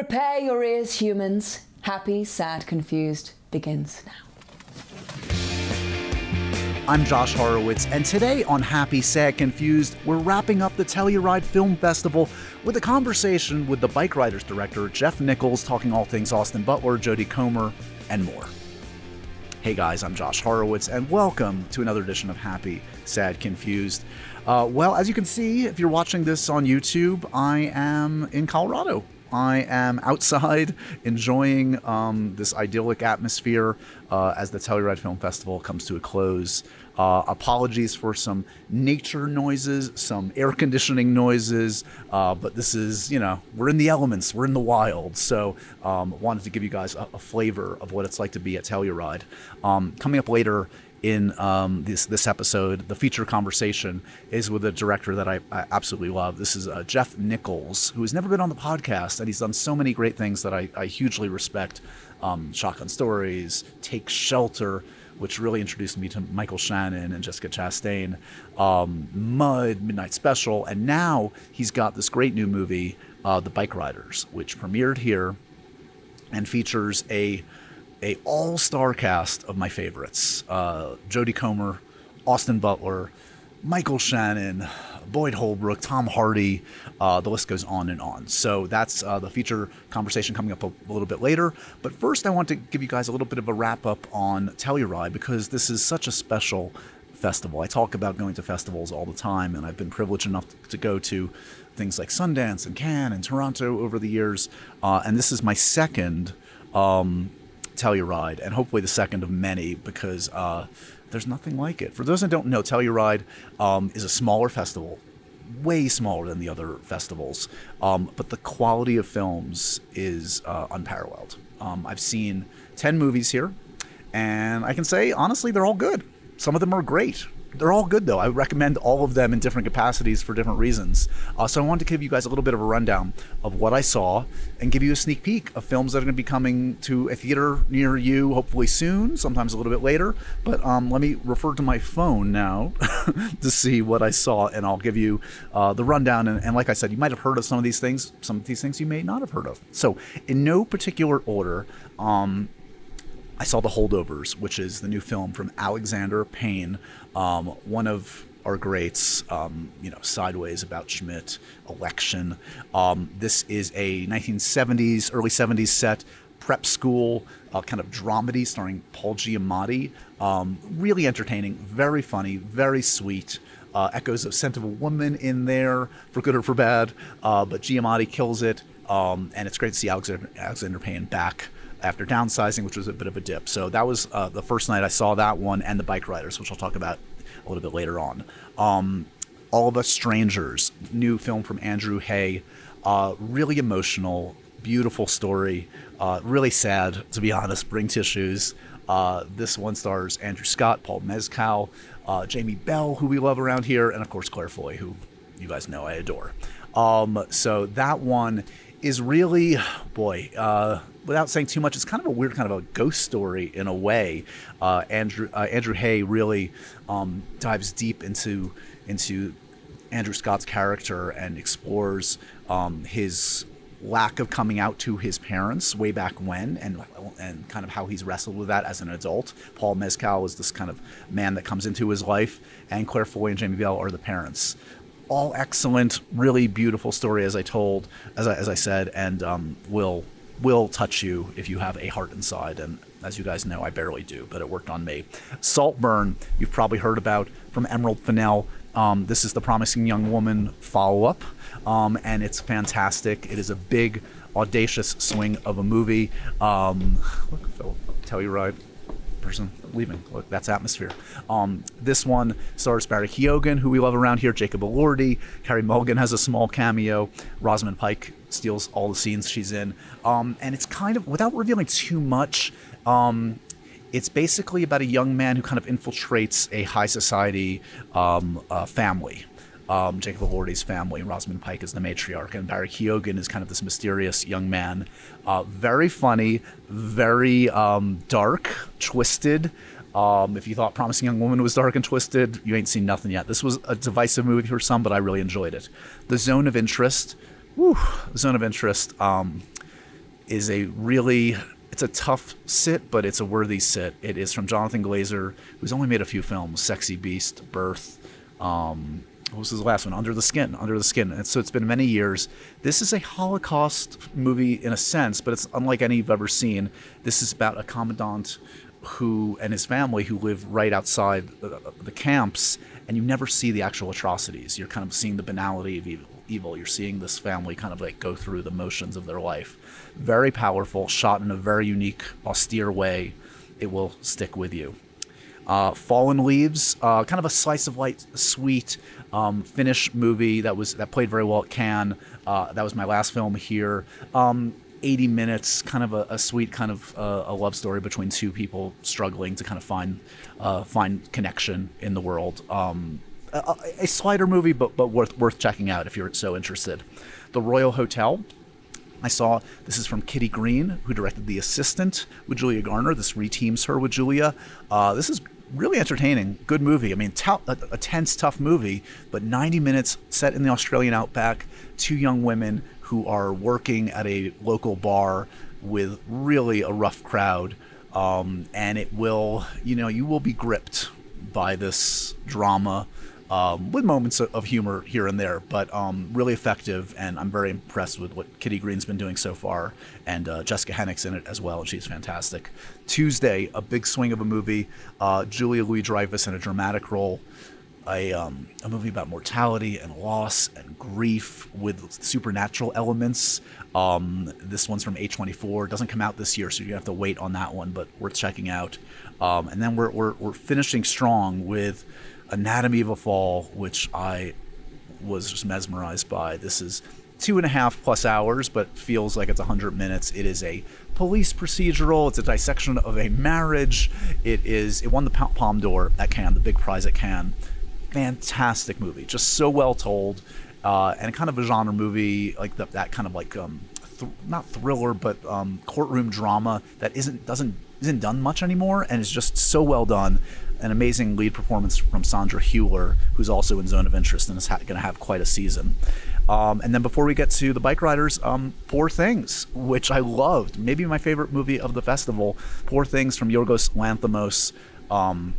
Prepare your ears, humans. Happy, sad, confused begins now. I'm Josh Horowitz, and today on Happy, Sad, Confused, we're wrapping up the Telluride Film Festival with a conversation with the Bike Riders director, Jeff Nichols, talking all things Austin Butler, Jodie Comer, and more. Hey guys, I'm Josh Horowitz, and welcome to another edition of Happy, Sad, Confused. Uh, well, as you can see, if you're watching this on YouTube, I am in Colorado. I am outside enjoying um, this idyllic atmosphere uh, as the Telluride Film Festival comes to a close. Uh, apologies for some nature noises, some air conditioning noises, uh, but this is, you know, we're in the elements, we're in the wild. So, um, wanted to give you guys a, a, flavor of what it's like to be at Telluride. Um, coming up later in um, this this episode, the feature conversation is with a director that I, I absolutely love. This is uh, Jeff Nichols, who has never been on the podcast, and he's done so many great things that I, I hugely respect. Um, Shotgun Stories, Take Shelter, which really introduced me to Michael Shannon and Jessica Chastain, um, Mud, Midnight Special, and now he's got this great new movie, uh, The Bike Riders, which premiered here and features a a all-star cast of my favorites: uh, Jodie Comer, Austin Butler, Michael Shannon, Boyd Holbrook, Tom Hardy. Uh, the list goes on and on. So that's uh, the feature conversation coming up a, a, little bit later. But first, I want to give you guys a little bit of a wrap up on Telluride because this is such a special festival. I talk about going to festivals all the time, and I've been privileged enough to, go to things like Sundance and Cannes and Toronto over the years. Uh, and this is my second um, Telluride, and hopefully the second of many because uh, there's nothing like it. For those that don't know, Telluride um, is a smaller festival, way smaller than the other festivals, um, but the quality of films is uh, unparalleled. Um, I've seen 10 movies here, and I can say, honestly, they're all good. Some of them are great they're all good though. I recommend all of them in different capacities for different reasons. Uh, so I wanted to give you guys a little bit of a rundown of what I saw and give you a sneak peek of films that are going to be coming to a theater near you, hopefully soon, sometimes a little bit later. But um, let me refer to my phone now to see what I saw, and I'll give you uh, the rundown. And, and like I said, you might have heard of some of these things. Some of these things you may not have heard of. So in no particular order. Um, I saw The Holdovers, which is the new film from Alexander Payne, um, one of our greats, um, you know, Sideways about Schmidt, Election. Um, this is a 1970s, early 70s set prep school uh, kind of dramedy starring Paul Giamatti. Um, really entertaining, very funny, very sweet. Uh, echoes of Scent of a Woman in there, for good or for bad, uh, but Giamatti kills it. Um, and it's great to see Alexander, Alexander Payne back after downsizing, which was a bit of a dip. So that was uh, the first night I saw that one and the Bike Riders, which I'll talk about a little bit later on. Um, All of Us Strangers, new film from Andrew Haigh, uh, really emotional, beautiful story, uh, really sad to be honest. Bring tissues. Uh, this one stars Andrew Scott, Paul Mescal, uh, Jamie Bell, who we love around here, and of course Claire Foy, who you guys know I adore. Um, so that one is really, boy, uh, without saying too much, it's kind of a weird kind of a ghost story in a way. Uh, Andrew uh, Andrew Haigh really um, dives deep into into Andrew Scott's character and explores um, his lack of coming out to his parents way back when and and kind of how he's wrestled with that as an adult. Paul Mescal is this kind of man that comes into his life and Claire Foy and Jamie Bell are the parents all excellent, really beautiful story as I told, as I, as I said, and um, will will touch you if you have a heart inside. And as you guys know, I barely do, but it worked on me. Saltburn, you've probably heard about from Emerald Fennell. Um, this is the Promising Young Woman follow up, um, and it's fantastic. It is a big, audacious swing of a movie. Um, look, Phil, Telluride person leaving. Look, that's atmosphere. Um, this one stars Barry Keoghan, who we love around here, Jacob Elordi. Carey Mulligan has a small cameo. Rosamund Pike steals all the scenes she's in. Um, and it's kind of, without revealing too much, um, it's basically about a young man who kind of infiltrates a high society um, uh, family um, Jacob Elordi's family. Rosamund Pike is the matriarch, and Barry Keoghan is kind of this mysterious young man. Uh, very funny, very um, dark, twisted. Um, if you thought Promising Young Woman was dark and twisted, you ain't seen nothing yet. This was a divisive movie for some, but I really enjoyed it. The Zone of Interest, whew, Zone of Interest. Um, is a really it's a tough sit, but it's a worthy sit. It is from Jonathan Glazer, who's only made a few films: Sexy Beast, Birth. Um, what was his last one? Under the Skin. Under the Skin. And so it's been many years. This is a Holocaust movie in a sense, but it's unlike any you've ever seen. This is about a commandant who and his family who live right outside the, the camps, and you never see the actual atrocities. You're kind of seeing the banality of evil. Evil. You're seeing this family kind of like go through the motions of their life. Very powerful, shot in a very unique, austere way. It will stick with you. Uh, Fallen Leaves, uh, kind of a slice of light, sweet um, Finnish movie that was that played very well at Cannes. Uh, that was my last film here. Um, 80 minutes, kind of a, a sweet kind of uh, a love story between two people struggling to kind of find uh, find connection in the world. Um, a, a, slider movie, but but worth worth checking out if you're so interested. The Royal Hotel. I saw this is from Kitty Green, who directed The Assistant with Julia Garner. This reteams her with Julia. Uh, this is really entertaining, good movie. I mean, t- a, a, tense, tough movie, but 90 minutes set in the Australian outback. Two young women who are working at a local bar with really a rough crowd, um, and it will, you know, you will be gripped by this drama um, with moments of humor here and there, but um, really effective. And I'm very impressed with what Kitty Green's been doing so far, and uh, Jessica Henwick's in it as well, and she's fantastic. Tuesday, a big swing of a movie. Uh, Julia Louis Dreyfus in a dramatic role. A, um, a movie about mortality and loss and grief with supernatural elements. Um, this one's from A24. It doesn't come out this year, so you have to wait on that one, but worth checking out. Um, and then we're, we're, we're finishing strong with Anatomy of a Fall, which I was just mesmerized by. This is two and a half plus hours, but feels like it's 100 minutes. It is a police procedural. It's a dissection of a marriage. It is. It won the Palme d'Or at Cannes, the big prize at Cannes. Fantastic movie, just so well told, uh, and kind of a genre movie like the, that kind of like um, th- not thriller, but um, courtroom drama that isn't doesn't isn't done much anymore, and is just so well done an amazing lead performance from Sandra Hüller, who's also in Zone of Interest and is ha- going to have quite a season. Um, and then before we get to the bike riders, um, Poor Things, which I loved, maybe my favorite movie of the festival. Poor Things from Yorgos Lanthimos. Um,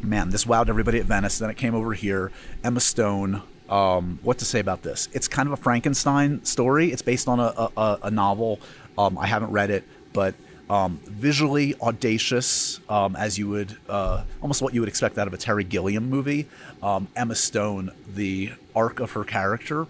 man, this wowed everybody at Venice. Then it came over here. Emma Stone. Um, what to say about this? It's kind of a Frankenstein story. It's based on a, a, a novel. Um, I haven't read it, but um, visually audacious, um, as you would uh, almost what you would expect out of a Terry Gilliam movie. Um, Emma Stone, the arc of her character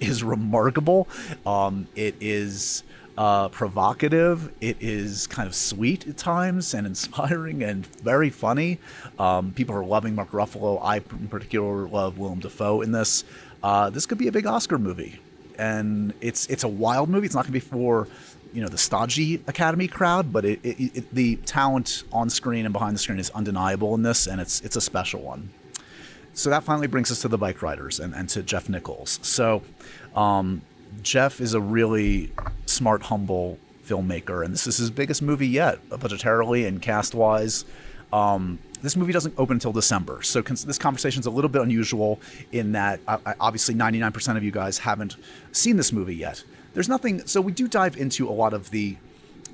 is remarkable. Um, it is uh, provocative. It is kind of sweet at times and inspiring and very funny. Um, people are loving Mark Ruffalo. I, in particular, love Willem Dafoe in this. Uh, this could be a big Oscar movie, and it's it's a wild movie. It's not going to be for you know the stodgy Academy crowd, but it, it, it, the talent on screen and behind the screen is undeniable in this, and it's it's a special one. So that finally brings us to the bike riders and, and to Jeff Nichols. So um, Jeff is a really smart, humble filmmaker, and this is his biggest movie yet, budgetarily and cast wise. Um, this movie doesn't open until December, so con- this conversation is a little bit unusual in that uh, obviously 99% of you guys haven't seen this movie yet there's nothing. So we do dive into a lot of the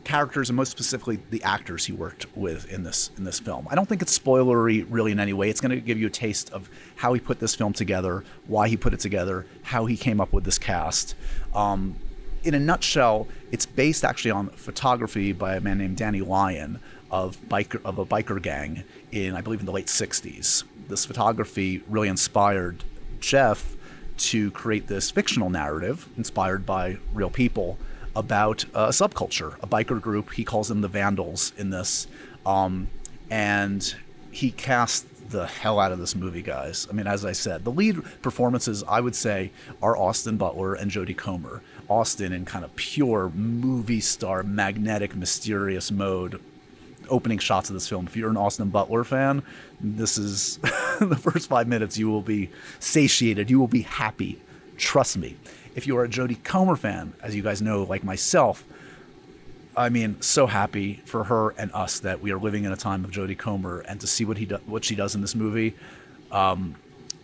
characters and most specifically the actors he worked with in this in this film. I don't think it's spoilery really in any way. It's going to give you a taste of how he put this film together, why he put it together, how he came up with this cast. Um, in a nutshell, it's based actually on photography by a man named Danny Lyon of biker of a biker gang in I believe in the late '60s. This photography really inspired Jeff to create this fictional narrative inspired by real people about a subculture, a biker group. He calls them the Vandals in this. Um, and he cast the hell out of this movie, guys. I mean, as I said, the lead performances, I would say, are Austin Butler and Jodie Comer. Austin in kind of pure movie star, magnetic, mysterious mode, opening shots of this film. If you're an Austin Butler fan, this is the first five minutes. You will be satiated. You will be happy. Trust me. If you are a Jodie Comer fan, as you guys know, like myself, I mean, so happy for her and us that we are living in a time of Jodie Comer, and to see what he do- what she does in this movie. Um,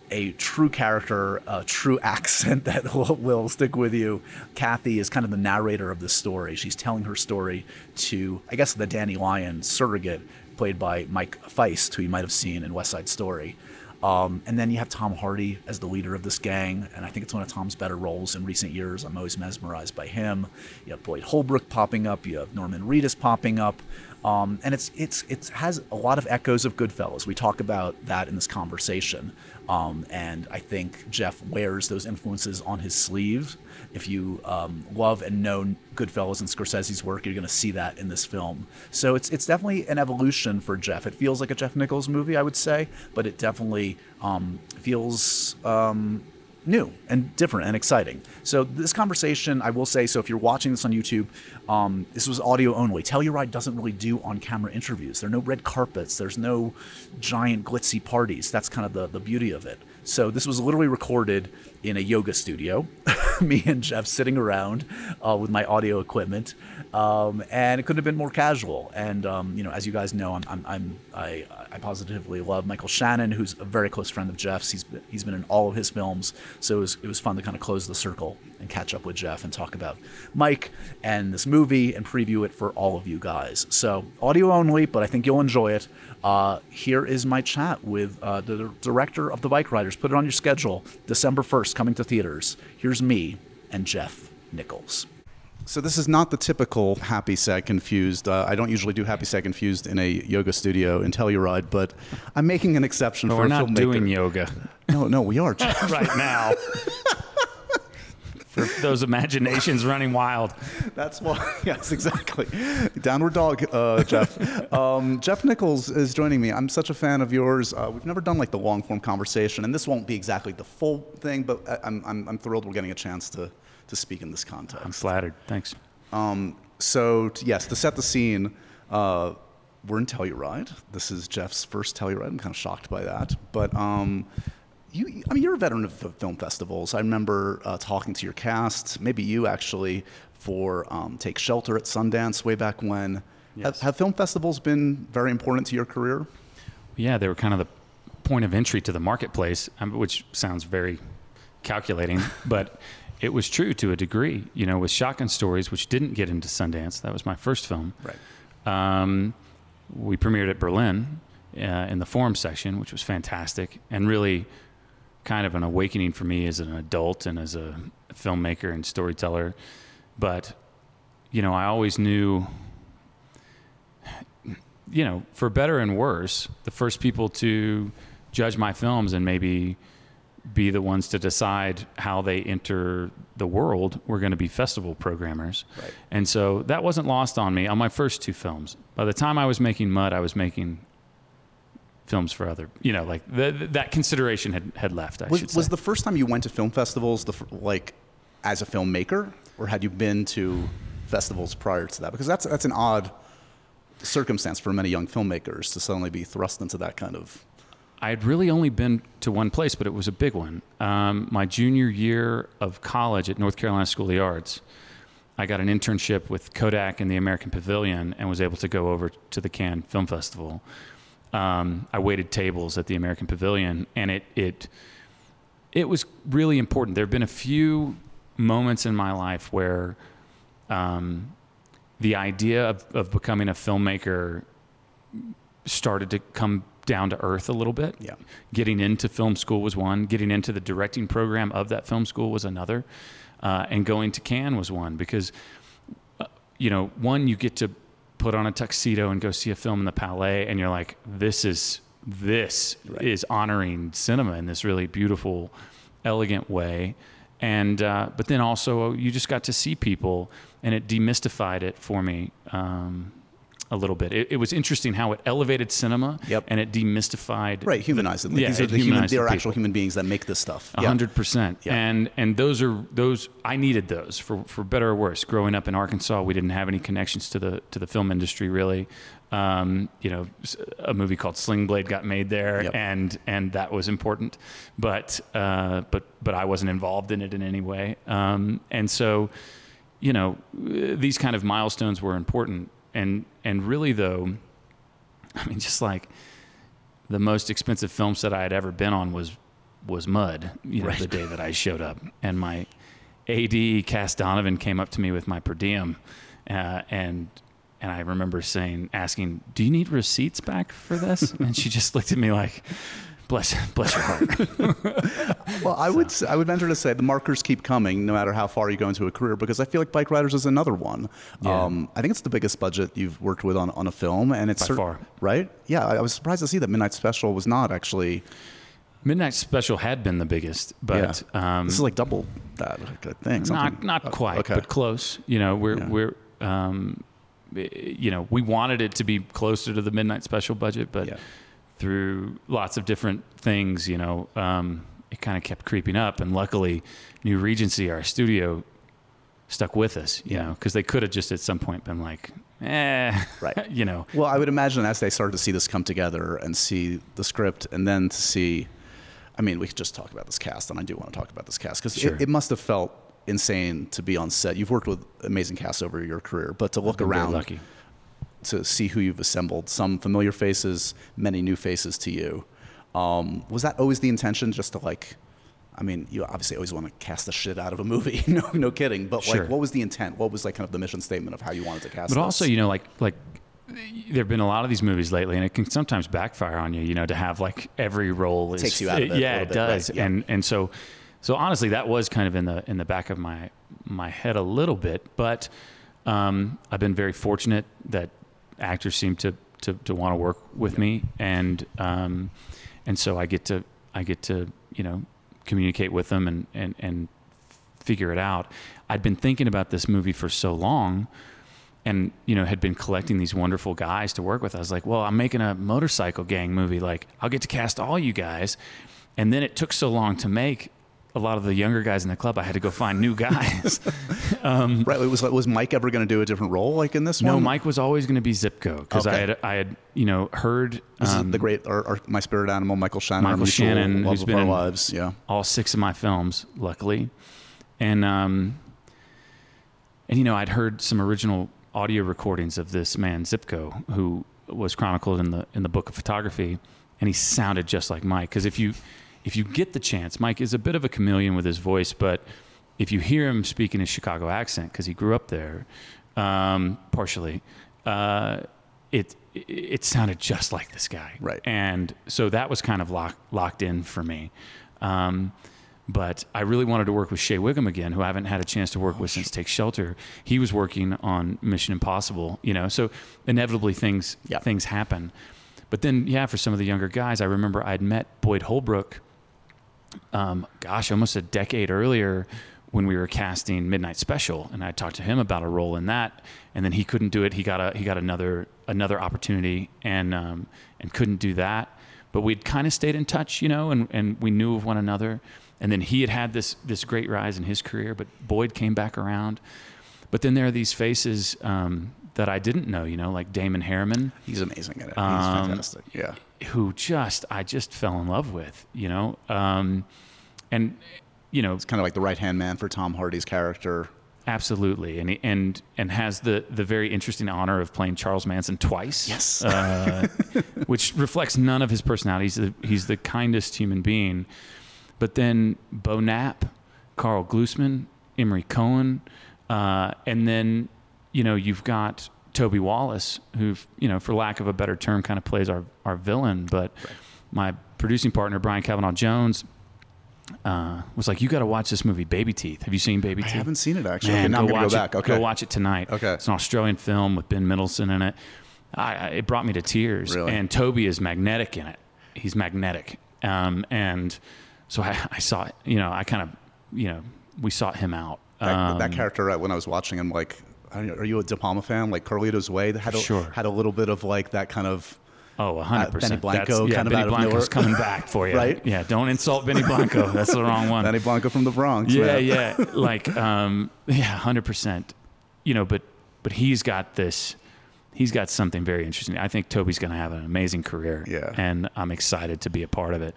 a true character, a true accent that will, will, stick with you. Kathy is kind of the narrator of this story. She's telling her story to, I guess, the Danny Lyon surrogate, played by Mike Faist, who you might have seen in West Side Story. Um, and then you have Tom Hardy as the leader of this gang, and I think it's one of Tom's better roles in recent years. I'm always mesmerized by him. You have Boyd Holbrook popping up. You have Norman Reedus popping up. Um, and it's it's it has a lot of echoes of Goodfellas. We talk about that in this conversation, um, and I think Jeff wears those influences on his sleeve. If you um, love and know Goodfellas and Scorsese's work, you're going to see that in this film. So it's it's definitely an evolution for Jeff. It feels like a Jeff Nichols movie, I would say, but it definitely um, feels um, new and different and exciting. So this conversation, I will say, so if you're watching this on YouTube, um, this was audio only. Telluride doesn't really do on-camera interviews. There are no red carpets. There's no giant glitzy parties. That's kind of the, the beauty of it. So this was literally recorded in a yoga studio. Me and Jeff sitting around uh, with my audio equipment, um, and it couldn't have been more casual. And um, you know, as you guys know, I'm, I'm, I'm I, I positively love Michael Shannon, who's a very close friend of Jeff's. He's been, he's been in all of his films, so it was, it was fun to kind of close the circle and catch up with Jeff and talk about Mike and this movie and preview it for all of you guys. So audio only, but I think you'll enjoy it. Uh, here is my chat with uh, the director of The Bike Riders. Put it on your schedule, December 1st, coming to theaters. Here's me and Jeff Nichols. So this is not the typical happy, sad, confused. Uh, I don't usually do happy, sad, confused in a yoga studio in Telluride, but I'm making an exception but for we're not filmmaker. doing yoga. No, no, we are. right now. For those imaginations running wild. That's why. Yes, exactly. Downward dog, uh, Jeff. Um, Jeff Nichols is joining me. I'm such a fan of yours. Uh, we've never done like the long form conversation, and this won't be exactly the full thing, but I'm, I'm, I'm thrilled we're getting a chance to, to speak in this context. I'm flattered. Thanks. Um, so, t- yes, to set the scene, uh, we're in Telluride. This is Jeff's first Telluride. I'm kind of shocked by that. But um, you, I mean, you're a veteran of, of film festivals. I remember uh, talking to your cast, maybe you actually, for um, Take Shelter at Sundance way back when. Have, Yes. have film festivals been very important to your career? Yeah, they were kind of the point of entry to the marketplace, um, which sounds very calculating, but it was true to a degree. You know, with Shotgun Stories, which didn't get into Sundance, that was my first film. Right. Um, we premiered at Berlin uh, in the forum section, which was fantastic and really kind of an awakening for me as an adult and as a filmmaker and storyteller. But, you know, I always knew, you know, for better and worse, the first people to judge my films and maybe be the ones to decide how they enter the world were going to be festival programmers. Right. And so that wasn't lost on me on my first two films. By the time I was making Mud, I was making films for other, you know, like the, that consideration had, had left, I should Was, say. was the first time you went to film festivals the, like as a filmmaker, or had you been to festivals prior to that? Because that's that's an odd circumstance for many young filmmakers to suddenly be thrust into that kind of. I had really only been to one place, but it was a big one. Um, my junior year of college at North Carolina School of the Arts, I got an internship with Kodak in the American Pavilion and was able to go over to the Cannes Film Festival. Um, I waited tables at the American Pavilion, and it it it was really important. There have been a few moments in my life where um, the idea of, of becoming a filmmaker started to come down to earth a little bit. Yeah. Getting into film school was one. Getting into the directing program of that film school was another. Uh, and going to Cannes was one because, uh, you know, one, you get to put on a tuxedo and go see a film in the Palais, and you're like, this is this Right. is honoring cinema in this really beautiful, elegant way. And uh, but then also you just got to see people, and it demystified it for me um, a little bit. It, it was interesting how it elevated cinema, Yep. and it demystified Right, humanized it. Yeah, These are the human, they the are actual human beings that make this stuff. A hundred percent. And and those are those I needed those for, for better or worse. Growing up in Arkansas, we didn't have any connections to the to the film industry really. Um, you know, a movie called Sling Blade got made there, Yep. and and that was important, but uh, but but I wasn't involved in it in any way. Um, and so, you know, these kind of milestones were important. And and really though, I mean, just like the most expensive film set I had ever been on was was mud. You know, the day that I showed up, and my AD Cass Donovan came up to me with my per diem, uh, and and I remember saying, asking, "Do you need receipts back for this?" and she just looked at me like, "Bless, bless your heart." Well, I would I would venture to say the markers keep coming no matter how far you go into a career because I feel like Bike Riders is another one. Yeah. Um, I think it's the biggest budget you've worked with on, on a film, and it's By cer- far. right. Yeah, I I was surprised to see that Midnight Special was not actually. Midnight Special had been the biggest, but yeah. um, this is like double that. I think not not uh, quite, Okay. but close. You know, we're Yeah. we're um, eh, you know we wanted it to be closer to the Midnight Special budget, but Yeah. Through lots of different things, you know, um, it kind of kept creeping up. And luckily, New Regency, our studio, stuck with us. You know, because they could have just at some point been like, eh, Right. you know. Well, I would imagine as they started to see this come together and see the script, and then to see, I mean, we could just talk about this cast, and I do want to talk about this cast because Sure. it, it must have felt insane to be on set. You've worked with amazing casts over your career, but to look around lucky. To see who you've assembled, some familiar faces, many new faces to you. Um, was that always the intention, just to like? I mean, you obviously always want to cast the shit out of a movie. no, no kidding. But Sure. like, what was the intent? What was like kind of the mission statement of how you wanted to cast? But this? also, you know, like like there have been a lot of these movies lately, and it can sometimes backfire on you. You know, to have like every role is, Takes you out of it a yeah, it bit, does. right, yeah. And and so so honestly, that was kind of in the in the back of my my head a little bit. But um, I've been very fortunate that actors seem to to, to want to work with me, and um, and so I get to I get to you know communicate with them and and and figure it out. I'd been thinking about this movie for so long and you know had been collecting these wonderful guys to work with. I was like, well, I'm making a motorcycle gang movie. Like, I'll get to cast all you guys. And then it took so long to make a lot of the younger guys in the club. I had to go find new guys. right? It was like, was Mike ever going to do a different role like in this no, one? Mike was always going to be Zipco because I had I had you know heard um, the great, our, our, my spirit animal, Michael Shannon, Michael Shannon, who's been in- lives. Yeah, all six of my films, luckily. And um, and you know, I'd heard some original audio recordings of this man Zipco, who was chronicled in the in the book of photography, and he sounded just like Mike. Because if you if you get the chance, Mike is a bit of a chameleon with his voice, but if you hear him speak in his Chicago accent, because he grew up there, um, partially, uh, it it sounded just like this guy. Right. And so that was kind of lock, locked in for me. Um, but I really wanted to work with Shea Whigham again, who I haven't had a chance to work with since Take Shelter. He was working on Mission Impossible, you know. So inevitably things Yeah. things happen. But then, yeah, for some of the younger guys, I remember I'd met Boyd Holbrook. Um, gosh, almost a decade earlier, when we were casting Midnight Special, and I talked to him about a role in that, and then he couldn't do it. He got a he got another another opportunity, and um, and couldn't do that. But we'd kind of stayed in touch, you know, and, and we knew of one another. And then he had had this this great rise in his career, but Boyd came back around. But then there are these faces um, that I didn't know, you know, like Damon Herriman, he's amazing at it. He's Um, fantastic. Yeah, who just I just fell in love with, you know, um, and you know, it's kind of like the right hand man for Tom Hardy's character. absolutely, and he- and and has the the very interesting honor of playing Charles Manson twice. Yes. uh, which reflects none of his personality. He's the, he's the kindest human being. But then Beau Knapp, Karl Glusman, Emory Cohen, uh, and then you know you've got Toby Wallace, who you know, for lack of a better term, kind of plays our our villain. But my producing partner Brian Kavanaugh Jones uh, was like, "You got to watch this movie, Baby Teeth. Have you seen Baby I Teeth?" I haven't seen it actually. Man, okay, now I'm go watch go it. back. Okay, Go watch it tonight. Okay. It's an Australian film with Ben Middleton in it. I, I, it brought me to tears. Really? And Toby is magnetic in it. He's magnetic. Um, and so I, I saw it, you know, I kind of, you know, we sought him out. That, that Um, character uh, when I was watching him, like, I don't know, are you a De Palma fan? Like Carlito's Way, that had a, Sure. had a little bit of like that kind of Oh, 100%. Benny That's- Blanco yeah, kind of Benny of Blanco's coming back for you. Right? Yeah, don't insult Benny Blanco. That's the wrong one. Benny Blanco from the Bronx. yeah, yeah. Like, um, yeah, 100%. You know, but but he's got this he's got something very interesting. I think Toby's going to have an amazing career. Yeah. And I'm excited to be a part of it.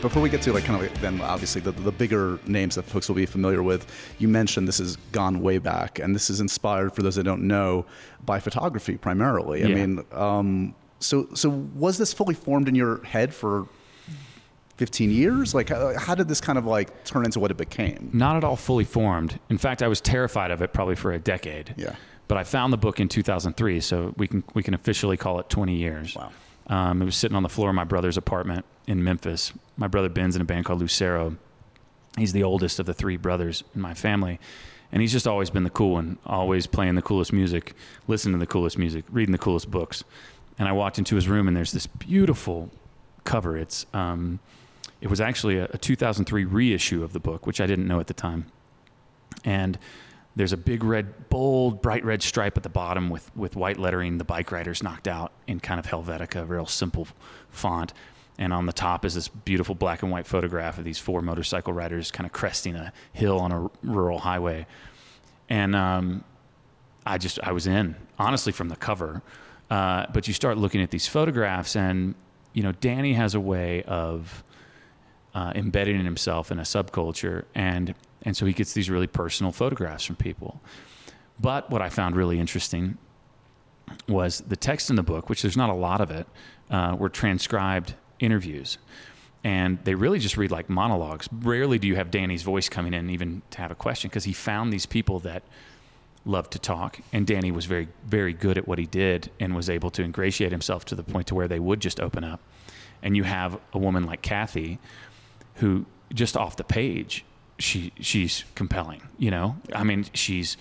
Before we get to like kind of like, then obviously the, the bigger names that folks will be familiar with, you mentioned this has gone way back, and this is inspired for those that don't know by photography primarily. I Yeah. mean, um, so so was this fully formed in your head for 15 years? Like, how, how did this kind of like turn into what it became? Not at all fully formed. In fact, I was terrified of it probably for a decade. Yeah. But I found the book in 2003, so we can we can officially call it 20 years. Wow. Um, it was sitting on the floor of my brother's apartment in Memphis. My brother Ben's in a band called Lucero. He's the oldest of the three brothers in my family. And he's just always been the cool one, always playing the coolest music, listening to the coolest music, reading the coolest books. And I walked into his room, and there's this beautiful cover. It's um, it was actually a, a 2003 reissue of the book, which I didn't know at the time. And there's a big red, bold, bright red stripe at the bottom with, with white lettering, the bike riders knocked out in kind of Helvetica, real simple font. And on the top is this beautiful black and white photograph of these four motorcycle riders kind of cresting a hill on a rural highway. And um, I just, I was in, honestly, from the cover. Uh, but you start looking at these photographs, and, you know, Danny has a way of uh, embedding himself in a subculture, and and so he gets these really personal photographs from people. But what I found really interesting was the text in the book, which there's not a lot of it, uh, were transcribed interviews, and they really just read like monologues. Rarely do you have Danny's voice coming in even to have a question because he found these people that loved to talk and Danny was very very good at what he did and was able to ingratiate himself to the point to where they would just open up and you have a woman like Kathy who just off the page she she's compelling you know? I mean she's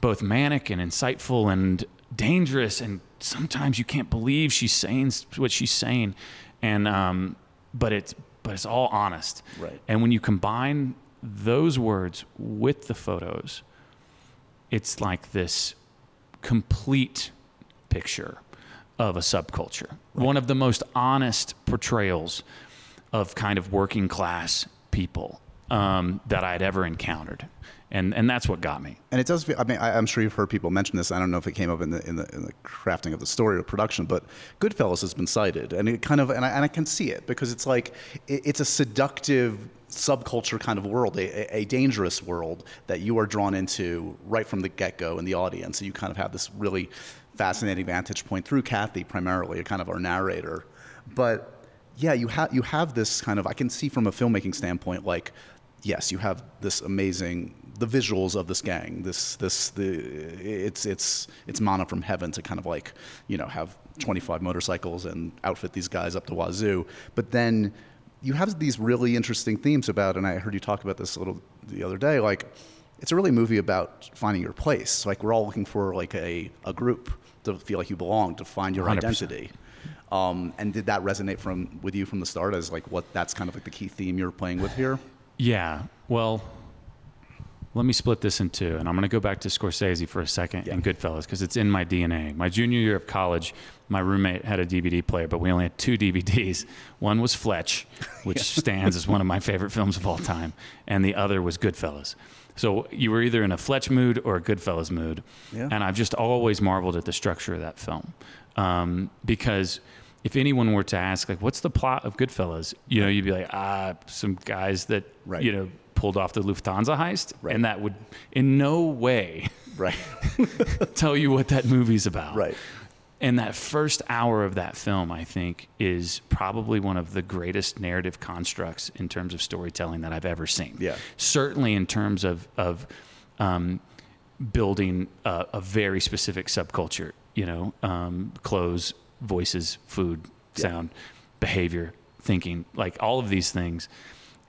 both manic and insightful and dangerous and sometimes you can't believe she's saying what she's saying. And um but it's but it's all honest. Right. and when you combine those words with the photos it's like this complete picture of a subculture. One of the most honest portrayals of kind of working class people um, that I had ever encountered. And, and that's what got me. And it does. Feel, I mean, I, I'm sure you've heard people mention this. I don't know if it came up in the, in the in the crafting of the story or production, but Goodfellas has been cited, and it kind of and I, and I can see it because it's like it, it's a seductive subculture kind of world, a, a dangerous world that you are drawn into right from the get go in the audience. So you kind of have this really fascinating vantage point through Kathy, primarily, kind of our narrator. But yeah, you have you have this kind of I can see from a filmmaking standpoint, like yes, you have this amazing the visuals of this gang. This this the it's it's it's manna from heaven to kind of like you know have 25 motorcycles and outfit these guys up to wazoo. But then you have these really interesting themes about, and I heard you talk about this a little the other day, like. It's a really movie about finding your place. Like we're all looking for like a, a group to feel like you belong, to find your 100%. identity. Um, and did that resonate from with you from the start as like what that's kind of like the key theme you're playing with here? Yeah. Well, let me split this in two, and I'm going to go back to Scorsese for a second and Goodfellas because it's in my DNA. My junior year of college, my roommate had a DVD player, but we only had two DVDs. One was Fletch, which stands as one of my favorite films of all time, and the other was Goodfellas. So you were either in a Fletch mood or a Goodfellas mood, Yeah. and I've just always marveled at the structure of that film um, because if anyone were to ask like what's the plot of goodfellas you know you'd be like ah some guys that Right. you know pulled off the lufthansa heist Right. and that would in no way Right. tell you what that movie's about Right. and that first hour of that film i think is probably one of the greatest narrative constructs in terms of storytelling that i've ever seen Yeah. certainly in terms of of um, building a, a very specific subculture. You know, um, clothes, voices, food, sound, behavior, thinking, like all of these things.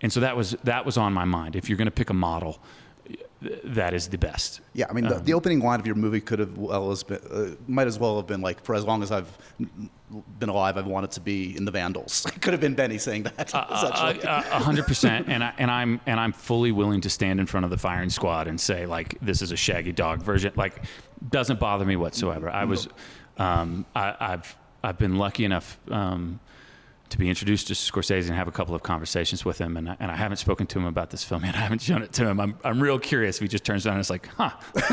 And so that was that was on my mind. If you're going to pick a model, that is the best. Yeah, I mean, the, um, the opening line of your movie could have well as been, uh, might as well have been like, for as long as I've been alive, I've wanted to be in the Vandals. It could have been Benny saying that. Uh, uh, a uh, a hundred percent, and I, and I'm and I'm fully willing to stand in front of the firing squad and say like this is a Shaggy Dog version. Like, doesn't bother me whatsoever. I mm-hmm. was, um, I, I've I've been lucky enough um, to be introduced to Scorsese and have a couple of conversations with him. And I, and I haven't spoken to him about this film yet. I haven't shown it to him. I'm, I'm real curious if he just turns around and is like, huh,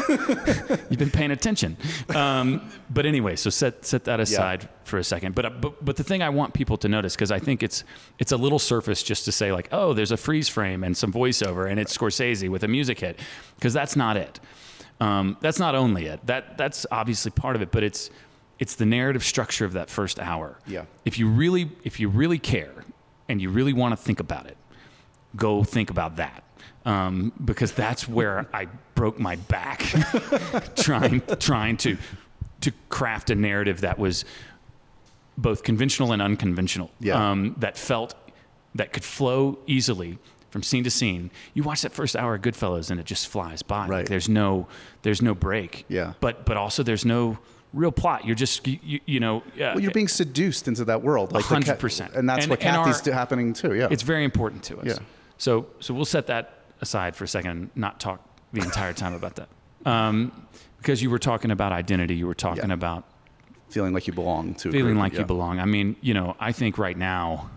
you've been paying attention. Um, but anyway, so set, set that aside yeah. for a second. But, uh, but, but the thing I want people to notice, because I think it's, it's a little surface just to say like, oh, there's a freeze frame and some voiceover and it's Scorsese with a music hit, because that's not it. Um, that's not only it. That, that's obviously part of it, but it's, it's the narrative structure of that first hour. Yeah. If you really if you really care and you really want to think about it, go think about that. Um, because that's where I broke my back trying trying to to craft a narrative that was both conventional and unconventional. Yeah. Um, that felt that could flow easily from scene to scene. You watch that first hour of Goodfellas and it just flies by. Right. Like there's no there's no break. Yeah. But but also there's no real plot. You're just you, you know. well, you're being seduced into that world, like hundred percent, and that's and, what Kathy's our, happening too. Yeah, it's very important to us. Yeah. So so we'll set that aside for a second, and not talk the entire time about that, um, because you were talking about identity. You were talking yeah. about feeling like you belong to feeling group, like yeah. you belong. I mean, you know, I think right now,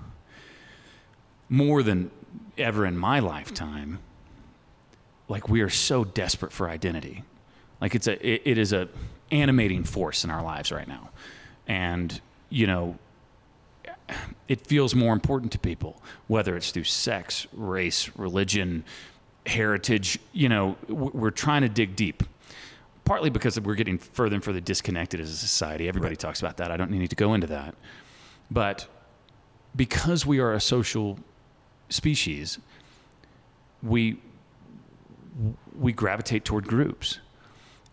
more than ever in my lifetime, like we are so desperate for identity. Like it's a it, it is a animating force in our lives right now. And, you know, it feels more important to people, whether it's through sex, race, religion, heritage. You know, we're trying to dig deep. Partly because we're getting further and further disconnected as a society. Everybody right. talks about that. I don't need to go into that. But because we are a social species, we we gravitate toward groups.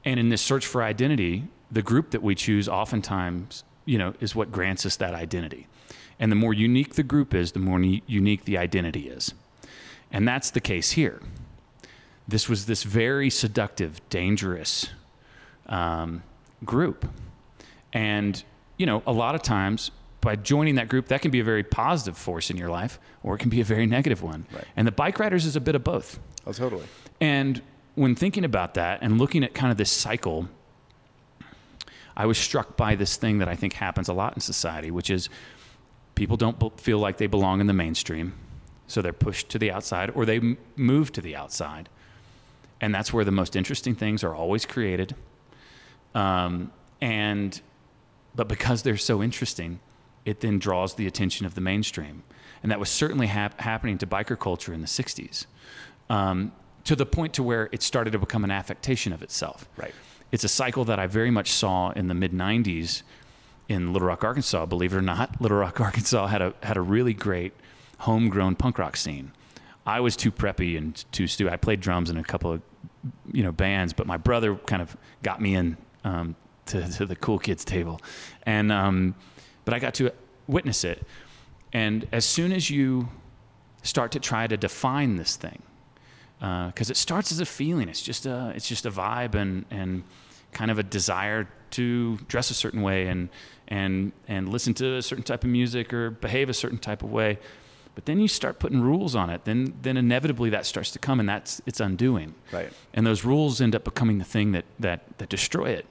And in this search for identity, the group that we choose oftentimes, you know, is what grants us that identity. And the more unique the group is, the more ne- unique the identity is. And that's the case here. This was this very seductive, dangerous um, group. And, you know, a lot of times by joining that group, that can be a very positive force in your life, or it can be a very negative one. Right. And the bike riders is a bit of both. Oh, totally. And when thinking about that and looking at kind of this cycle, I was struck by this thing that I think happens a lot in society, which is people don't feel like they belong in the mainstream. So they're pushed to the outside or they move to the outside. And that's where the most interesting things are always created. Um, and, but because they're so interesting, it then draws the attention of the mainstream. And that was certainly hap- happening to biker culture in the 60s. Um, to the point to where it started to become an affectation of itself. Right. It's a cycle that I very much saw in the mid '90s in Little Rock, Arkansas. Believe it or not, Little Rock, Arkansas had a had a really great homegrown punk rock scene. I was too preppy and too stu. I played drums in a couple of you know bands, but my brother kind of got me in um, to, to, the cool kids table, and um, but I got to witness it. And as soon as you start to try to define this thing, because uh, it starts as a feeling. It's just a it's just a vibe and and kind of a desire to dress a certain way and and and listen to a certain type of music or behave a certain type of way. But then you start putting rules on it. Then then inevitably that starts to come, and that's it's undoing. Right. And those rules end up becoming the thing that that that destroy it.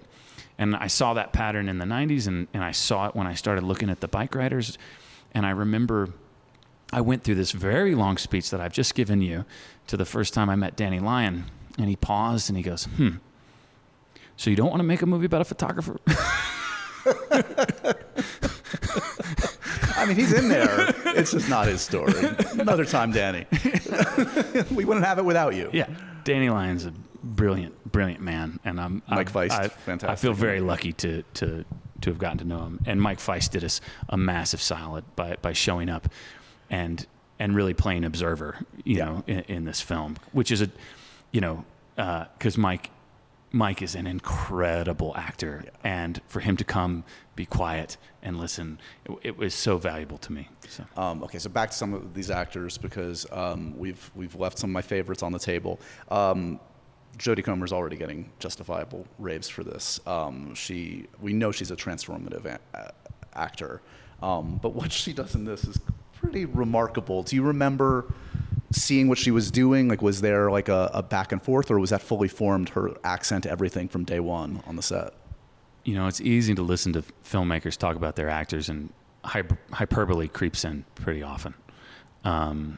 And I saw that pattern in the '90s, and and I saw it when I started looking at the bike riders, and I remember I went through this very long speech that I've just given you to the first time I met Danny Lyon. And he paused and he goes, Hmm, so you don't want to make a movie about a photographer? I mean, he's in there. It's just not his story. Another time, Danny. we wouldn't have it without you. Yeah. Danny Lyon's a brilliant, brilliant man. And I'm Mike I, Faist, I, fantastic. I feel very lucky to, to, to have gotten to know him. And Mike Faist did us a massive solid by, by showing up and and really playing observer, you Yeah. know, in, in this film, which is a, you know, because Mike Mike is an incredible actor, and for him to come, be quiet, and listen, it, it was so valuable to me. So. Um, okay, so back to some of these actors because um, we've we've left some of my favorites on the table. Um, Jodie Comer's already getting justifiable raves for this. Um, she, we know she's a transformative a- a- actor, um, but what she does in this is pretty remarkable. Do you remember seeing what she was doing? Like, was there like a, a back and forth, or was that fully formed her accent, everything from day one on the set? you know, it's easy to listen to filmmakers talk about their actors and hyper, hyperbole creeps in pretty often. Um,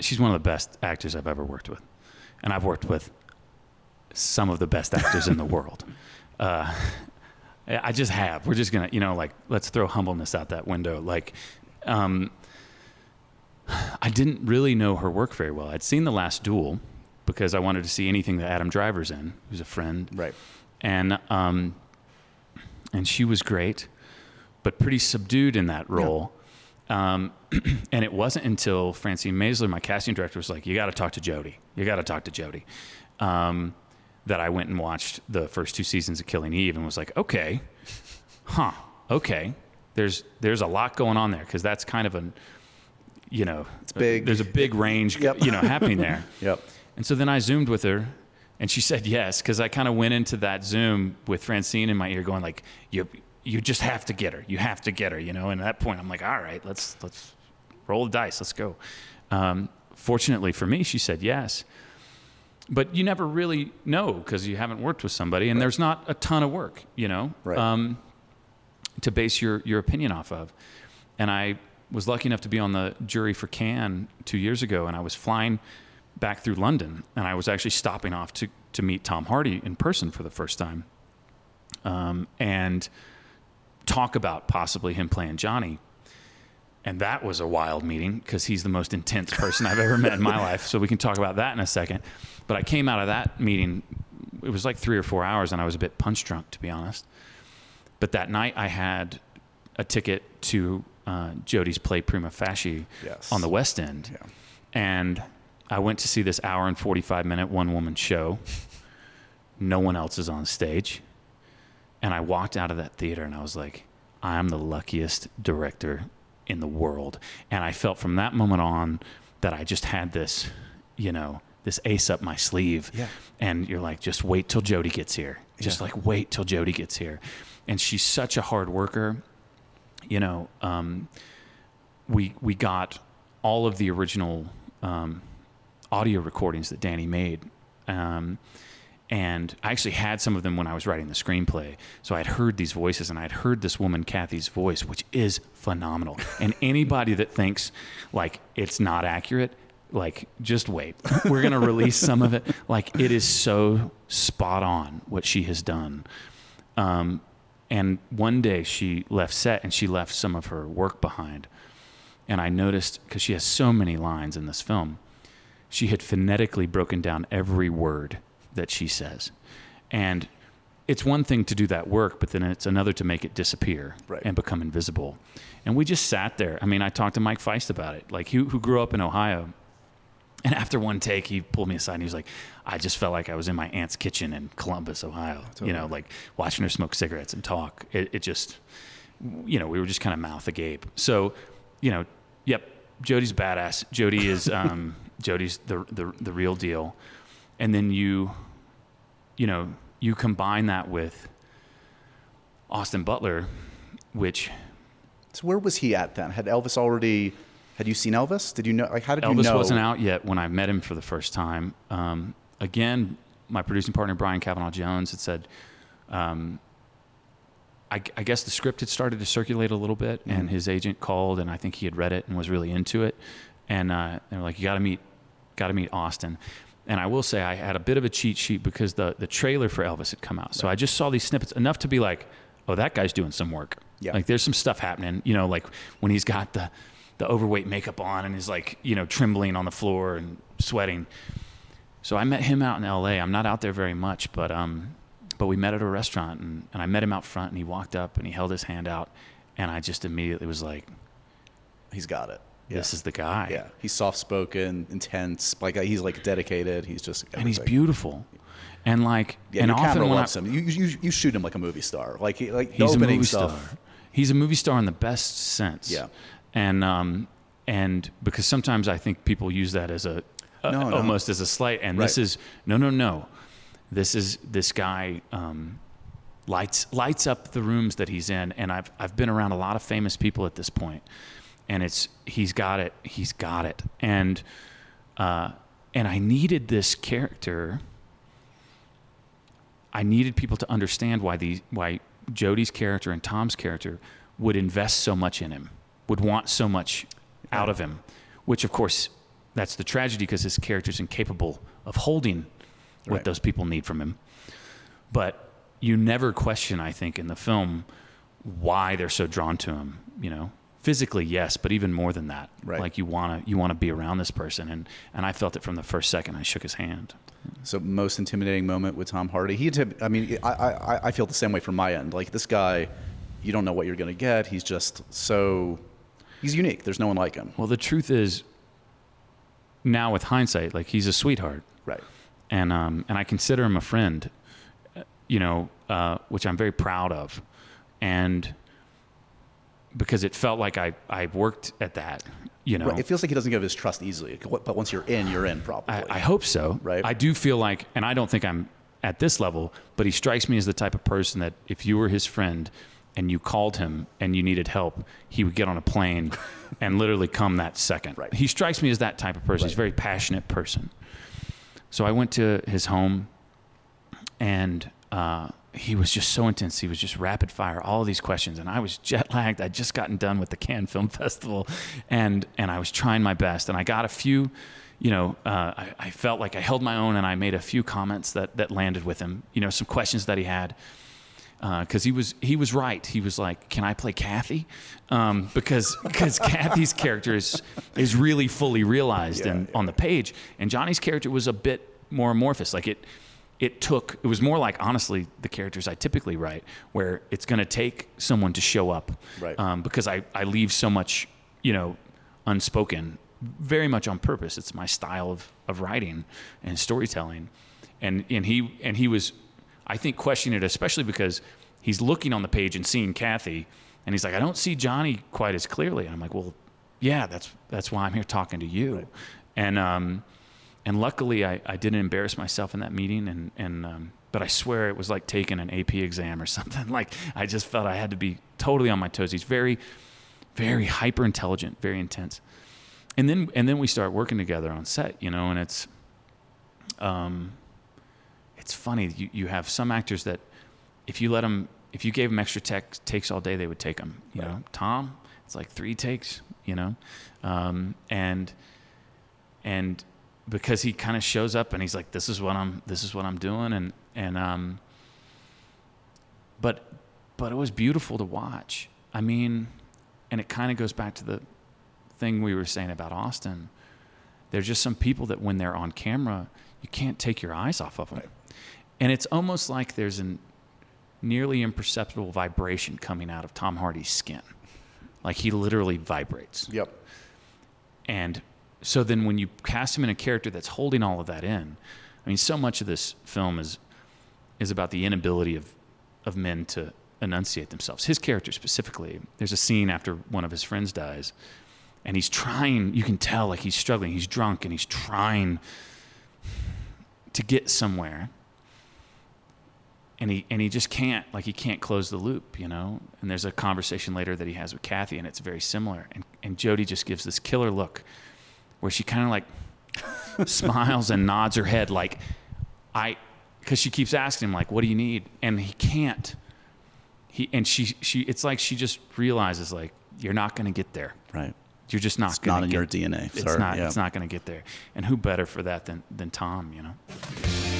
she's one of the best actors I've ever worked with, and I've worked with some of the best actors in the world. Uh, I just have. We're just gonna, you know, like let's throw humbleness out that window. Like, um, I didn't really know her work very well. I'd seen The Last Duel because I wanted to see anything that Adam Driver's in, who's a friend, Right. and um, and she was great, but pretty subdued in that role. Um, and it wasn't until Francine Maisler, my casting director, was like, "You got to talk to Jodie. You got to talk to Jodie." Um, that I went and watched the first two seasons of Killing Eve and was like, "Okay, huh, okay." There's there's a lot going on there because that's kind of an, you know, it's big. There's a big range, Yep. you know, happening there. Yep. And so then I zoomed with her, and she said yes because I kind of went into that zoom with Francine in my ear, going like, "You, you just have to get her. You have to get her." You know. And at that point, I'm like, "All right, let's let's roll the dice. Let's go." Um, fortunately for me, she said yes. But you never really know because you haven't worked with somebody, and there's not a ton of work, you know, Right. um, to base your your opinion off of. And I was lucky enough to be on the jury for Cannes two years ago, and I was flying back through London, and I was actually stopping off to to meet Tom Hardy in person for the first time, um, and talk about possibly him playing Johnny. And that was a wild meeting because he's the most intense person I've ever met in my life. So we can talk about that in a second. But I came out of that meeting, it was like three or four hours, and I was a bit punch drunk, to be honest. But that night I had a ticket to uh, Jodie's play Prima Facie Yes. on the West End. Yeah. And I went to see this hour and 45 minute one woman show. No one else is on stage. And I walked out of that theater and I was like, I am the luckiest director in the world. And I felt from that moment on that I just had this, you know, this ace up my sleeve. Yeah. And you're like, just wait till Jodie gets here. Just Yeah. like wait till Jodie gets here. And she's such a hard worker. You know, um, we we got all of the original um, audio recordings that Danny made. Um, and I actually had some of them when I was writing the screenplay. So I'd heard these voices and I'd heard this woman, Kathy's voice, which is phenomenal. And anybody that thinks like it's not accurate, like just wait. We're going to release some of it. Like it is so spot on what she has done. Um, and one day she left set and she left some of her work behind. And I noticed, because she has so many lines in this film, she had phonetically broken down every word that she says. And it's one thing to do that work, but then it's another to make it disappear Right. and become invisible. And we just sat there. I mean, I talked to Mike Faist about it, like he, who grew up in Ohio. And after one take, he pulled me aside and he was like, I just felt like I was in my aunt's kitchen in Columbus, Ohio, you know, like watching her smoke cigarettes and talk. It, it just, you know, we were just kind of mouth agape. So, you know, yep, Jodie's badass. Jodie is, um, Jodie's the, the, the real deal. And then you, you know, you combine that with Austin Butler, which So where was he at then? Had Elvis already? Had you seen Elvis? Did you know? Like, how did you know? Elvis wasn't out yet when I met him for the first time. Um, again, my producing partner Brian Kavanaugh Jones had said, um, I, I guess the script had started to circulate a little bit, and his agent called, and I think he had read it and was really into it, and uh, they were like, "You got to meet, got to meet Austin." And I will say, I had a bit of a cheat sheet because the the trailer for Elvis had come out, so I just saw these snippets enough to be like, "Oh, that guy's doing some work." Yeah. Like there's some stuff happening, you know, like when he's got the the overweight makeup on and is like, you know, trembling on the floor and sweating. So I met him out in LA. I'm not out there very much, but um but we met at a restaurant and, and I met him out front and he walked up and he held his hand out and I just immediately was like, He's got it. Yeah. This is the guy. Yeah, he's soft spoken, intense. Like he's like dedicated. He's just And he's beautiful. And like Yeah, and your often camera loves I, him. You, you you shoot him like a movie star. Like he like he's a movie stuff. star. He's a movie star in the best sense. Yeah. And um and because sometimes I think people use that as a, a- No, no. almost as a slight and this is no no no. This is this guy um lights lights up the rooms that he's in and I've I've been around a lot of famous people at this point and it's he's got it he's got it and uh and I needed this character I needed people to understand why the why Jodie's character and Tom's character would invest so much in him, would want so much out of him, which of course that's the tragedy because his character's incapable of holding what Right. those people need from him. But you never question, I think, in the film why they're so drawn to him. You know, physically, yes, but even more than that. Right. Like you wanna you wanna be around this person, and and I felt it from the first second I shook his hand. So most intimidating moment with Tom Hardy. He, I mean, I, I, I feel the same way from my end. Like this guy, you don't know what you're going to get. He's just so, he's unique. There's no one like him. Well, the truth is, now with hindsight, like he's a sweetheart, Right. and um, and I consider him a friend, you know, uh, which I'm very proud of, and because it felt like I I worked at that, you know. Right. It feels like he doesn't give his trust easily. But once you're in, you're in. Probably. I, I hope so. Right. I do feel like, and I don't think I'm at this level, but he strikes me as the type of person that if you were his friend and you called him and you needed help, he would get on a plane and literally come that second. Right. He strikes me as that type of person. He's a very passionate person. So I went to his home and uh, he was just so intense. He was just rapid fire, all these questions, and I was jet lagged. I'd just gotten done with the Cannes Film Festival, and and I was trying my best, and I got a few. You know, uh, I, I felt like I held my own, and I made a few comments that that landed with him. You know, some questions that he had, because he was he was right. He was like, "Can I play Kathy?" Um, because because Kathy's character is is really fully realized and on the page, and Johnny's character was a bit more amorphous. Like it it took it was more like honestly the characters I typically write, where it's going to take someone to show up, Right. Um, because I I leave so much you know unspoken, very much on purpose. It's my style of of writing and storytelling, and and he and he was I think questioning it, especially because he's looking on the page and seeing Kathy, and he's like, I don't see Johnny quite as clearly. And I'm like, well, yeah, that's that's why I'm here talking to you, and um, and luckily I, I didn't embarrass myself in that meeting, and and um, but I swear it was like taking an AP exam or something. Like I just felt I had to be totally on my toes. He's very, very hyper intelligent, very intense, and then and then we start working together on set, you know, and it's, um, it's funny. You you have some actors that, if you let them, if you gave them extra tech, takes all day, they would take them. You know, Tom, it's like three takes. You know, um, and and because he kind of shows up and he's like, "This is what I'm. This is what I'm doing," and and um. But, but it was beautiful to watch. I mean, and it kind of goes back to the thing we were saying about Austin. There's just some people that when they're on camera, you can't take your eyes off of them, and it's almost like there's an nearly imperceptible vibration coming out of Tom Hardy's skin, like he literally vibrates. Yep. And so then when you cast him in a character that's holding all of that in, I mean, so much of this film is is about the inability of of men to enunciate themselves. His character specifically, there's a scene after one of his friends dies, and he's trying, you can tell like he's struggling, he's drunk and he's trying to get somewhere. And he and he just can't like he can't close the loop, you know. And there's a conversation later that he has with Kathy, and it's very similar. And and Jodie just gives this killer look, where she kind of like smiles and nods her head, like I, because she keeps asking him like, "What do you need?" And he can't. He and she she it's like she just realizes like you're not going to get there. Right. You're just not It's going not to in get your DNA. It's Sorry, not. yeah. It's not going to get there. And who better for that than than Tom? You know.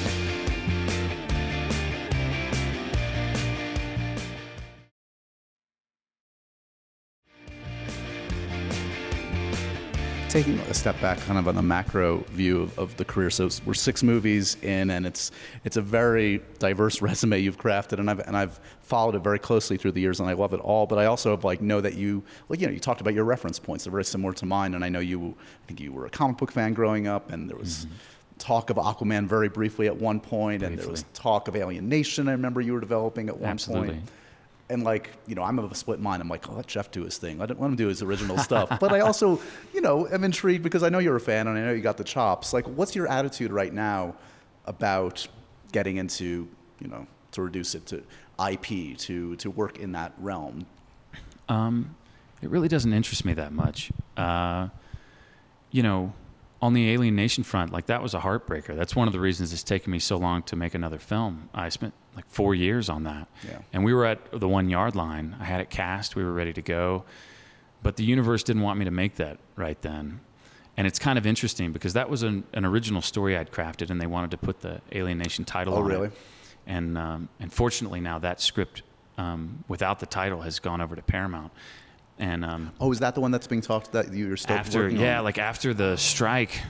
Taking a step back kind of on the macro view of, of the career. So we're six movies in and it's it's a very diverse resume you've crafted and I've and I've followed it very closely through the years and I love it all. But I also have like know that you like you know you talked about your reference points. They're very similar to mine and I know you I think you were a comic book fan growing up and there was mm-hmm. talk of Aquaman very briefly at one point and there was talk of Alien Nation I remember you were developing at one Absolutely. point and like you know i'm of a split mind. I'm like oh, let jeff do his thing. Let him, let him to do his original stuff. But i also you know am intrigued because i know you're a fan and i know you got the chops. Like what's your attitude right now about getting into you know to reduce it to ip to to work in that realm? Um, it really doesn't interest me that much. Uh, you know, on the Alien Nation front, like that was a heartbreaker. That's one of the reasons it's taken me so long to make another film. I spent like four years on that, Yeah. and we were at the one yard line. I had it cast. We were ready to go, but the universe didn't want me to make that right then. And it's kind of interesting because that was an, an original story I'd crafted, and they wanted to put the Alien Nation title Oh, on really? it. And um, and fortunately now that script um, without the title has gone over to Paramount. And um, Oh, is that the one that's being talked that you're still after yeah, on? like after the strike,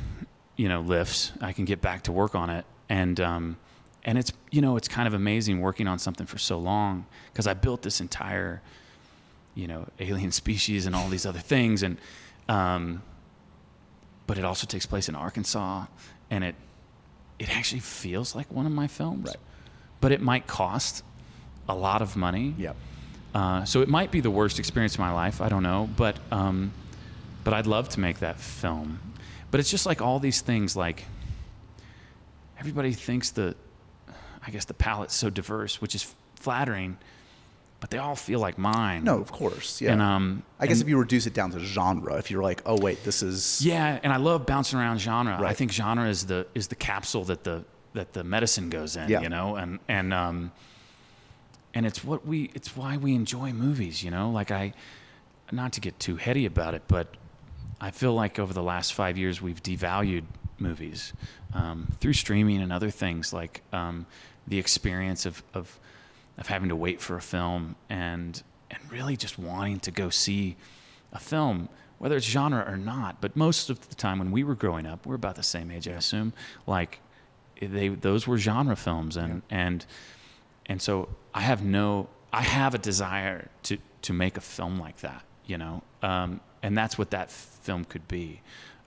you know, lifts, I can get back to work on it. And um, and it's you know it's kind of amazing working on something for so long because I built this entire you know alien species and all these other things and um, but it also takes place in Arkansas and it it actually feels like one of my films. Right. But it might cost a lot of money. Yeah. Uh, so it might be the worst experience of my life. I don't know, but um, but I'd love to make that film. But it's just like all these things. Like everybody thinks the, I guess the palette's so diverse, which is flattering, but they all feel like mine. No, of course. Yeah. And um, I guess and- if you reduce it down to genre, if you're like, oh wait, this is yeah, and I love bouncing around genre. Right. I think genre is the is the capsule that the that the medicine goes in. Yeah. You know, and and um, and it's what we it's why we enjoy movies. You know, like I, not to get too heady about it, but I feel like over the last five years we've devalued movies um, through streaming and other things like um, the experience of, of of having to wait for a film and and really just wanting to go see a film, whether it's genre or not. But most of the time when we were growing up, we're about the same age, I assume. Like they those were genre films and and and so I have no I have a desire to to make a film like that, you know, um, and that's what that film could be.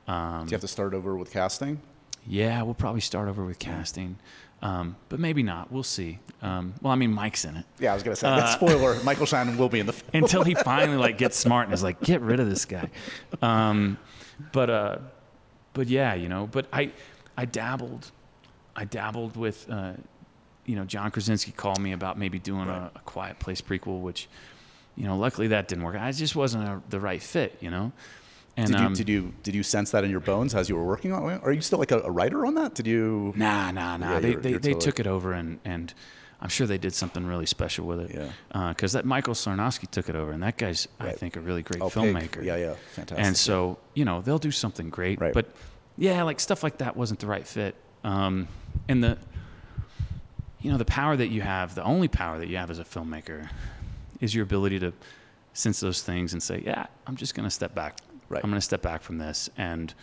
Um, Do you have to start over with casting? yeah, we'll probably start over with casting, um, but maybe not. We'll see. Um, well, I mean, Mike's in it Yeah, I was gonna say. Uh, that spoiler: Michael Shannon will be in the film. until he finally like gets smart and is like, get rid of this guy. Um, but uh, but yeah, you know. But I I dabbled, I dabbled with, uh, you know, John Krasinski called me about maybe doing a, a Quiet Place prequel, which, you know, luckily that didn't work. I just wasn't a, the right fit, you know. And Did you, um, did you did you sense that in your bones as you were working on it? Are you still like a, a writer on that? Did you? Nah, nah, nah. Yeah, they you're- they, you're they totally- took it over and and I'm sure they did something really special with it. Yeah. Because that Michael Sarnoski took it over, and that guy's I think a really great Oh, Pig. filmmaker. Yeah, yeah, fantastic. And so you know they'll do something great. Right. But yeah, like stuff like that wasn't the right fit. Um, and the you know the power that you have, the only power that you have as a filmmaker, is your ability to sense those things and say, yeah, I'm just going to step back. Right. I'm going to step back from this, and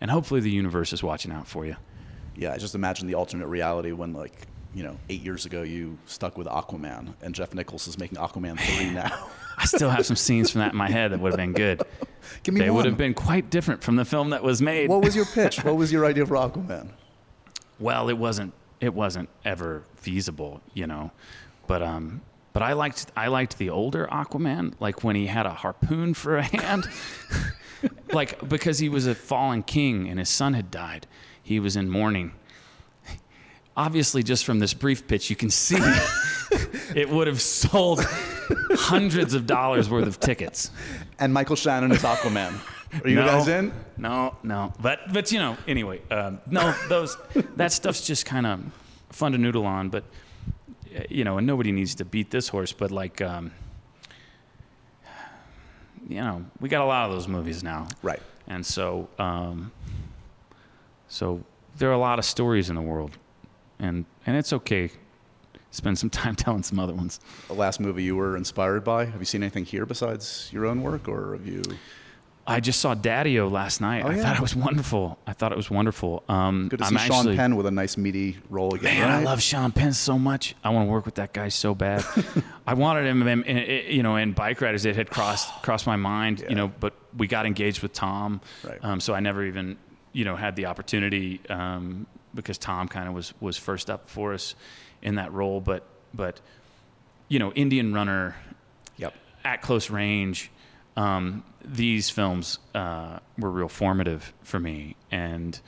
and hopefully the universe is watching out for you. Yeah, I just imagine the alternate reality when like you know eight years ago you stuck with Aquaman and Jeff Nichols is making Aquaman three now. I still have some scenes from that in my head that would have been good. Give me They one. would have been quite different from the film that was made. What was your pitch? what was your idea for Aquaman? well, it wasn't it wasn't ever feasible, you know. But um but I liked I liked the older Aquaman, like when he had a harpoon for a hand. like because he was a fallen king and his son had died. He was in mourning. Obviously just from this brief pitch you can see it would have sold hundreds of dollars worth of tickets. And Michael Shannon is Aquaman. Are you No. guys in? No, no. But but you know, anyway, um, no, those that stuff's just kind of fun to noodle on. But uh, you know, and nobody needs to beat this horse. But like, um, you know, we got a lot of those movies now, Right. and so um, so there are a lot of stories in the world, and and it's okay. Spend some time telling some other ones. The last movie you were inspired by? Have you seen anything here besides your own work, or have you? I just saw Daddio last night. Oh, I thought it was wonderful. I thought it was wonderful. Um, Good to I'm see Sean actually, Penn with a nice meaty role again. Man, I love Sean Penn so much. I want to work with that guy so bad. I wanted him, in, in- you know, in Bike Riders. It had crossed crossed my mind, you know, but we got engaged with Tom, Right. um, so I never even, you know, had the opportunity um, because Tom kind of was was first up for us in that role. But but, you know, Indian Runner, Yep. at close range, um, these films uh, were real formative for me. And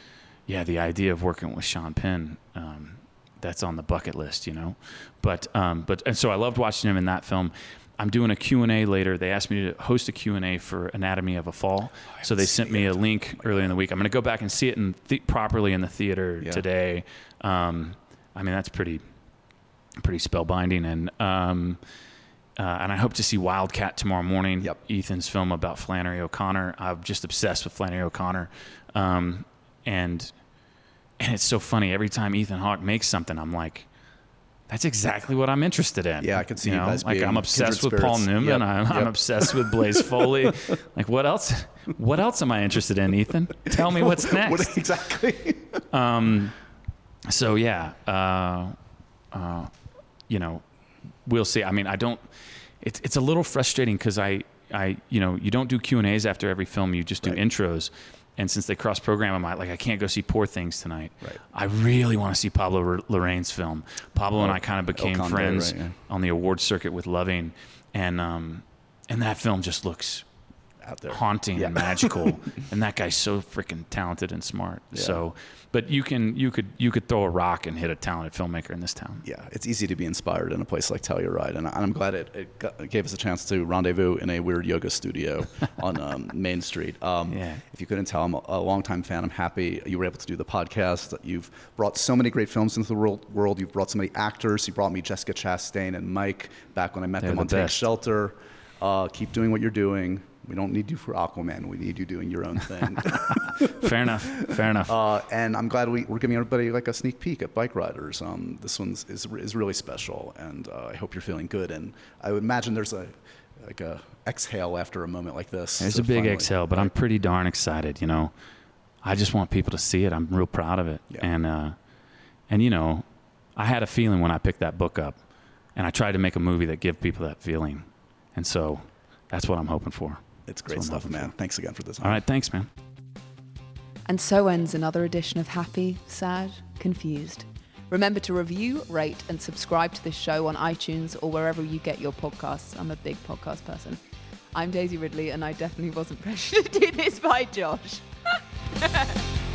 yeah, the idea of working with Sean Penn, um, that's on the bucket list, you know. But um, but and so I loved watching him in that film. I'm doing a Q&A later. They asked me to host a Q&A for Anatomy of a Fall. so they sent me a link earlier in the week. I'm going to go back and see it in th- properly in the theater Yeah. today. Um, I mean, that's pretty pretty spellbinding and um, uh, and I hope to see Wildcat tomorrow morning. Yep. Ethan's film about Flannery O'Connor. I'm just obsessed with Flannery O'Connor, um, and and it's so funny every time Ethan Hawke makes something, I'm like, that's exactly what I'm interested in. Yeah, I can see you know? like I'm obsessed with kindred Paul. Newman. Yep, I'm, I'm obsessed with Blaze Foley. like what else? What else am I interested in, Ethan? Tell me what's next. What exactly? so yeah, uh, uh, you know, we'll see. I mean, I don't. It's it's a little frustrating because I I you know you don't do Q and A's after every film. You just do Right. intros. And since they cross program, I'm like, I can't go see Poor Things tonight. Right. I really want to see Pablo R- Larraín's film. Pablo and I kind of became Conde, friends right, yeah. on the award circuit with Loving, and um, and that film just looks Out there. haunting Yeah. and magical. and that guy's so freaking talented and smart. So, but you can you could you could throw a rock and hit a talented filmmaker in this town. yeah, it's easy to be inspired in a place like Telluride, and I'm glad it, it, got, it gave us a chance to rendezvous in a weird yoga studio on um, Main Street. Um, Yeah. If you couldn't tell, I'm a, a longtime fan. I'm happy you were able to do the podcast. You've brought so many great films into the world. world. You've brought so many actors. You brought me Jessica Chastain and Mike back when I met They're them the on Take. Shelter. Uh, keep doing what you're doing. We don't need you for Aquaman. We need you doing your own thing. Fair enough. Fair enough. Uh, and I'm glad we, we're giving everybody like a sneak peek at Bike Riders. Um, this one's is, is really special, and uh, I hope you're feeling good. And I would imagine there's a like a exhale after a moment like this. There's to a big finally- exhale, but I'm pretty darn excited. You know, I just want people to see it. I'm real proud of it. Yeah. And uh, and you know, I had a feeling when I picked that book up, and I tried to make a movie that give people that feeling, and so that's what I'm hoping for. It's great That's stuff, hoping man. Thanks again for this. All right, thanks, man. And so ends another edition of Happy, Sad, Confused. Remember to review, rate, and subscribe to this show on iTunes or wherever you get your podcasts. I'm a big podcast person. I'm Daisy Ridley, and I definitely wasn't pressured to do this by Josh.